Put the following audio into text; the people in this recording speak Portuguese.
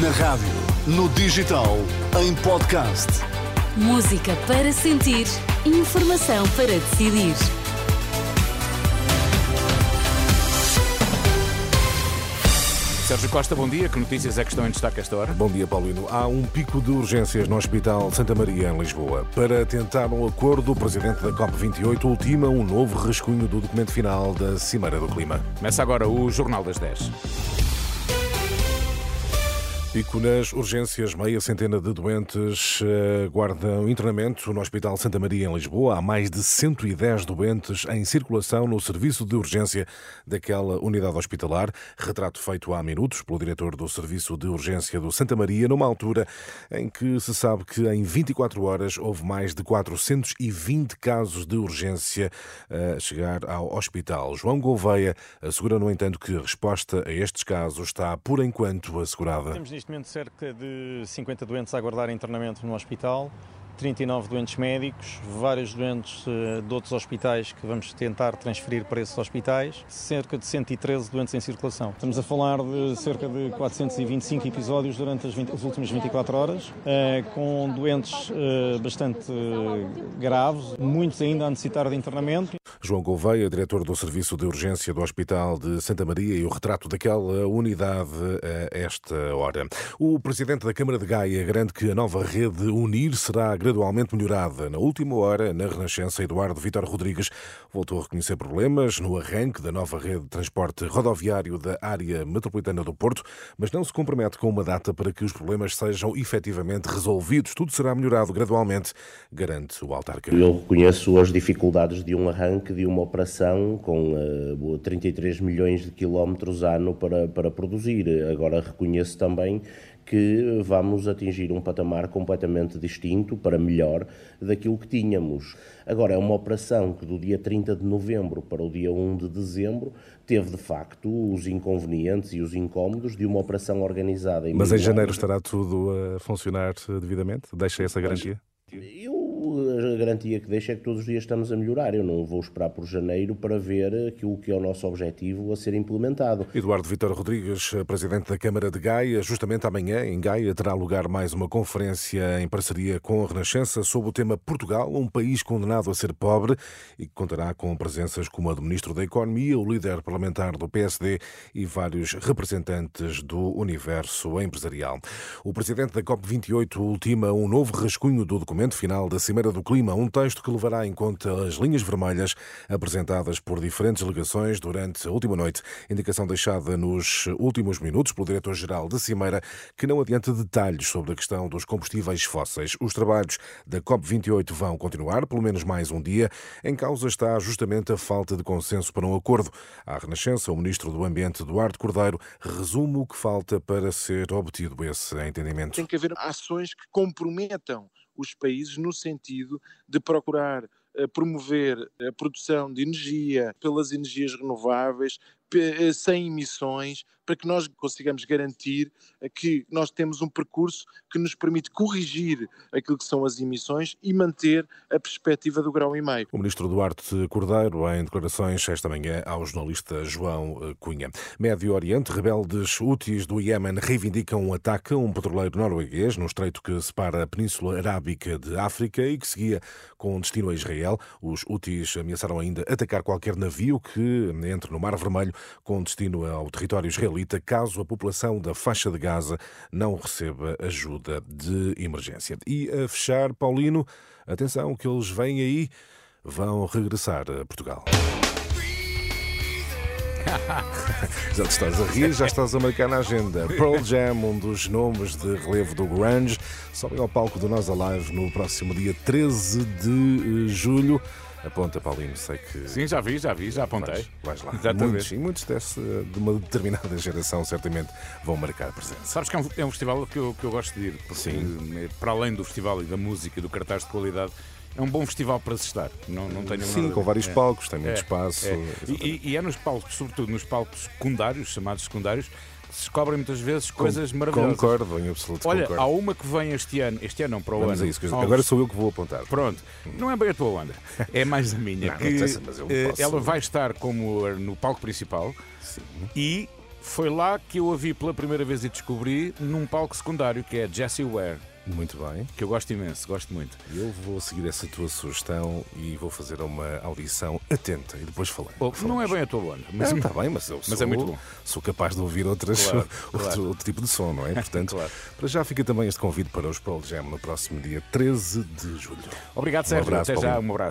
Na rádio, no digital, em podcast. Música para sentir, informação para decidir. Sérgio Costa, bom dia. Que notícias é que estão em destaque esta hora? Bom dia, Paulino. Há um pico de urgências no Hospital Santa Maria, em Lisboa. Para tentar um acordo, o presidente da COP28 ultima um novo rascunho do documento final da Cimeira do Clima. Começa agora o Jornal das 10. Pico nas urgências, meia centena de doentes uh, guardam internamento no Hospital Santa Maria, em Lisboa. Há mais de 110 doentes em circulação no serviço de urgência daquela unidade hospitalar. Retrato feito há minutos pelo diretor do Serviço de Urgência do Santa Maria, numa altura em que se sabe que em 24 horas houve mais de 420 casos de urgência a chegar ao hospital. João Gouveia assegura, no entanto, que a resposta a estes casos está, por enquanto, assegurada neste momento cerca de 50 doentes a aguardar internamento no hospital, 39 doentes médicos, vários doentes eh, de outros hospitais que vamos tentar transferir para esses hospitais, cerca de 113 doentes em circulação. Estamos a falar de cerca de 425 episódios durante as, 20, as últimas 24 horas, eh, com doentes eh, bastante graves, muitos ainda a necessitar de internamento. João Gouveia, diretor do Serviço de Urgência do Hospital de Santa Maria e o retrato daquela unidade a esta hora. O presidente da Câmara de Gaia garante que a nova rede Unir será gradualmente melhorada. Na última hora, na Renascença, Eduardo Vitor Rodrigues voltou a reconhecer problemas no arranque da nova rede de transporte rodoviário da área metropolitana do Porto, mas não se compromete com uma data para que os problemas sejam efetivamente resolvidos. Tudo será melhorado gradualmente, garante o autarca. Eu reconheço as dificuldades de um arranque de uma operação com uh, 33 milhões de quilómetros ano para, para produzir. Agora reconheço também que vamos atingir um patamar completamente distinto, para melhor, daquilo que tínhamos. Agora, é uma operação que do dia 30 de novembro para o dia 1 de dezembro teve, de facto, os inconvenientes e os incómodos de uma operação organizada em Mas em janeiro estará tudo a funcionar devidamente? Deixa essa garantia? Eu a garantia que deixo é que todos os dias estamos a melhorar. Eu não vou esperar por janeiro para ver aquilo que é o nosso objetivo a ser implementado. Eduardo Vitor Rodrigues, presidente da Câmara de Gaia, justamente amanhã em Gaia terá lugar mais uma conferência em parceria com a Renascença sobre o tema Portugal, um país condenado a ser pobre e que contará com presenças como a do Ministro da Economia, o líder parlamentar do PSD e vários representantes do universo empresarial. O presidente da COP28 ultima um novo rascunho do documento final da Cimeira do Clima, um texto que levará em conta as linhas vermelhas apresentadas por diferentes delegações durante a última noite. Indicação deixada nos últimos minutos pelo diretor-geral da Cimeira, que não adianta detalhes sobre a questão dos combustíveis fósseis. Os trabalhos da COP28 vão continuar, pelo menos mais um dia. Em causa está justamente a falta de consenso para um acordo. À Renascença, o ministro do Ambiente, Eduardo Cordeiro, resume o que falta para ser obtido esse entendimento. Tem que haver ações que comprometam os países no sentido de procurar eh, promover a produção de energia pelas energias renováveis, eh, sem emissões, para que nós consigamos garantir que nós temos um percurso que nos permite corrigir aquilo que são as emissões e manter a perspectiva do grau e meio. O ministro Duarte Cordeiro, em declarações esta manhã ao jornalista João eh, Cunha. Médio Oriente, rebeldes úteis do Iémen reivindicam um ataque a um petroleiro norueguês no estreito que separa a Península Arábica de África e que seguia com destino a Israel. Os úteis ameaçaram ainda atacar qualquer navio que entre no Mar Vermelho com destino ao território israelita, caso a população da faixa de Gaza não receba ajuda de emergência. E a fechar, Paulino, atenção que eles vêm aí, vão regressar a Portugal. já te estás a rir, já estás a marcar na agenda. Pearl Jam, um dos nomes de relevo do grunge, sobem ao palco do Nós Alive no próximo dia 13 de julho. Aponta, Paulinho, sei que. Sim, já vi, já vi, já apontei. Vais, vais lá. Exatamente. Muitos, sim, muitos desse, de uma determinada geração certamente vão marcar presença. Sabes que é um, é um festival que eu, que eu gosto de ir, porque sim. para além do festival e da música e do cartaz de qualidade, é um bom festival para se estar. Não, não tenho Sim, com vários é. palcos, tem muito é. espaço. É. E, e, é nos palcos, sobretudo nos palcos secundários, chamados secundários, se descobrem muitas vezes coisas Com, maravilhosas. Concordo, em absoluto. Olha, concordo. há uma que vem este ano, este ano não, para o Vamos ano. Isso, agora sou eu que vou apontar. Pronto, não é bem a tua onda, é mais a minha. não, que, não sei, mas eu eh, posso... Ela vai estar como no palco principal Sim. e Foi lá que eu a vi pela primeira vez e descobri num palco secundário que é Jessie Ware. Muito bem. Que eu gosto imenso, gosto muito. Eu vou seguir essa tua sugestão e vou fazer uma audição atenta e depois falamos. Oh, não é bem a tua banda, mas está bem, mas eu sou, mas é muito bom. sou capaz de ouvir outras, claro, outro, claro. outro, tipo de som, não é? Portanto, claro. para já fica também este convite para os Pearl Jam no próximo dia 13 de julho. Obrigado, Um Sérgio. abraço, Até já, um abraço.